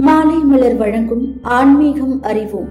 மாலை மலர் வழங்கும் ஆன்மீகம் அறிவோம்.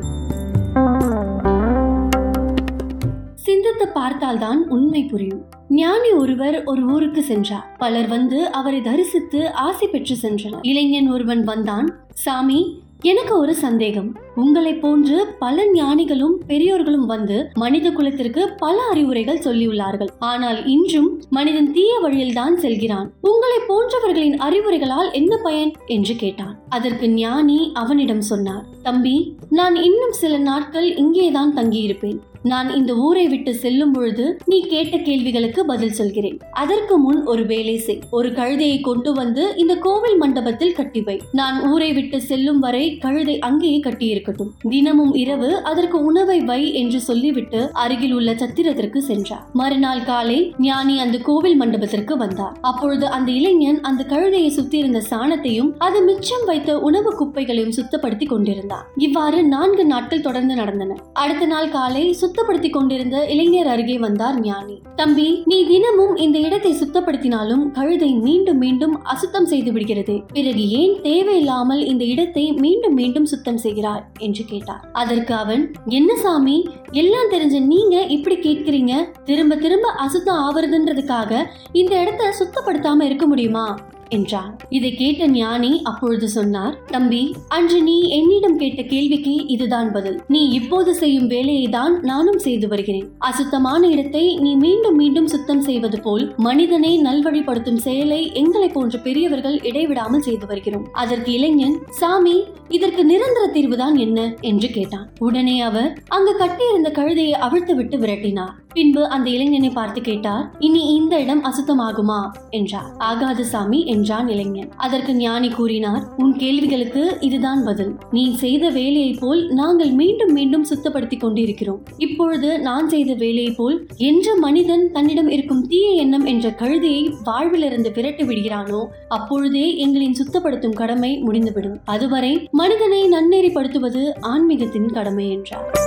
சிந்தித்து பார்த்தால்தான் உண்மை புரியும். ஞானி ஒருவர் ஒரு ஊருக்கு சென்றார். பலர் வந்து அவரை தரிசித்து ஆசை பெற்று சென்றனர். இளைஞன் ஒருவன் வந்தான். சாமி எனக்கு ஒரு சந்தேகம். உங்களை போன்று பல ஞானிகளும் பெரியோர்களும் வந்து மனித குலத்திற்கு பல அறிவுரைகள் சொல்லியுள்ளார்கள். ஆனால் இன்றும் மனிதன் தீய வழியில் தான் செல்கிறான். உங்களை போன்றவர்களின் அறிவுரைகளால் என்ன பயன்? என்று கேட்டான். அதற்கு ஞானி அவனிடம் சொன்னார் தம்பி நான் இன்னும் சில நாட்கள் இங்கேதான் தங்கியிருப்பேன். நான் இந்த ஊரை விட்டு செல்லும் பொழுது நீ கேட்ட கேள்விகளுக்கு பதில் சொல்கிறேன். அதற்கு முன் ஒரு வேலை செய். ஒரு கழுதையை கொண்டு வந்து இந்த கோவில் மண்டபத்தில் கட்டி வை. நான் ஊரை விட்டு செல்லும் வரை கழுதை அங்கேயே கட்டியிருக்கட்டும். தினமும் இரவு அதற்கு உணவை வை என்று சொல்லிவிட்டு அருகில் உள்ள சத்திரத்திற்கு சென்றார். மறுநாள் காலை ஞானி அந்த கோவில் மண்டபத்திற்கு வந்தார். அப்பொழுது அந்த இளைஞன் அந்த கழுதையை சுத்தியிருந்த சாணத்தையும் அது மிச்சம் வைத்த உணவு குப்பைகளையும் சுத்தப்படுத்தி கொண்டிருந்தார் இவ்வாறு நான்கு நாட்கள் தொடர்ந்து நடந்தன. அடுத்த நாள் காலை சுத்தப்படுத்தி கொண்டிருந்த இளைஞர் அருகே வந்தார் ஞானி. தம்பி நீ தினமும் இந்த இடத்தை சுத்தப்படுத்தினாலும் கழுதை மீண்டும் மீண்டும் அசுத்தம் செய்து விடுகிறது. பிறகு ஏன் தேவையில்லாமல் இந்த இடத்தை மீண்டும் மீண்டும் சுத்தம் செய்கிறார் என்று கேட்டார். அதற்கு அவன் என்ன சாமி எல்லாம் தெரிஞ்ச நீங்க இப்படி கேட்கிறீங்க? திரும்ப திரும்ப அசுத்தம் ஆவறதுன்றதுக்காக இந்த இடத்த சுத்தப்படுத்தாம இருக்க முடியுமா? என்றான். இதை கேட்ட ஞானி அப்பொழுது சொன்னார் தம்பி அன்று நீ என்னிடம் கேட்ட கேள்விக்கு இதுதான் பதில். நீ இப்போது செய்யும் வேலையை தான் நானும் செய்து வருகிறேன். அசுத்தமான இடத்தை நீ மீண்டும் மீண்டும் சுத்தம் செய்வது போல் மனிதனை நல்வழிப்படுத்தும் செயலை எங்களை போன்ற பெரியவர்கள் இடைவிடாமல் செய்து வருகிறோம். அதற்கு இளைஞன் சாமி இதற்கு நிரந்தர தீர்வுதான் என்ன? என்று கேட்டான். உடனே அவர் அங்கு கட்டியிருந்த கழுதையை அவிழ்த்து விட்டு விரட்டினார். பின்பு அந்த இளைஞனை பார்த்து கேட்டார் இனி இந்த இடம் அசுத்தமாகுமா? என்றார். ஆகாது சாமி என்றான் இளைஞன். அதற்கு ஞானி கூறினார் உன் கேள்விகளுக்கு இதுதான் பதில். நீ செய்த வேலையை போல் நாங்கள் மீண்டும் மீண்டும் சுத்தப்படுத்திக் கொண்டிருக்கிறோம். இப்பொழுது நான் செய்த வேலையை போல் என்ற மனிதன் தன்னிடம் இருக்கும் தீய எண்ணம் என்ற கழுதையை வாழ்விலிருந்து விரட்டி விடுகிறானோ அப்பொழுதே எங்களின் சுத்தப்படுத்தும் கடமை முடிந்துவிடும். அதுவரை மனிதனை நன்னெறிப்படுத்துவது ஆன்மீகத்தின் கடமை என்றார்.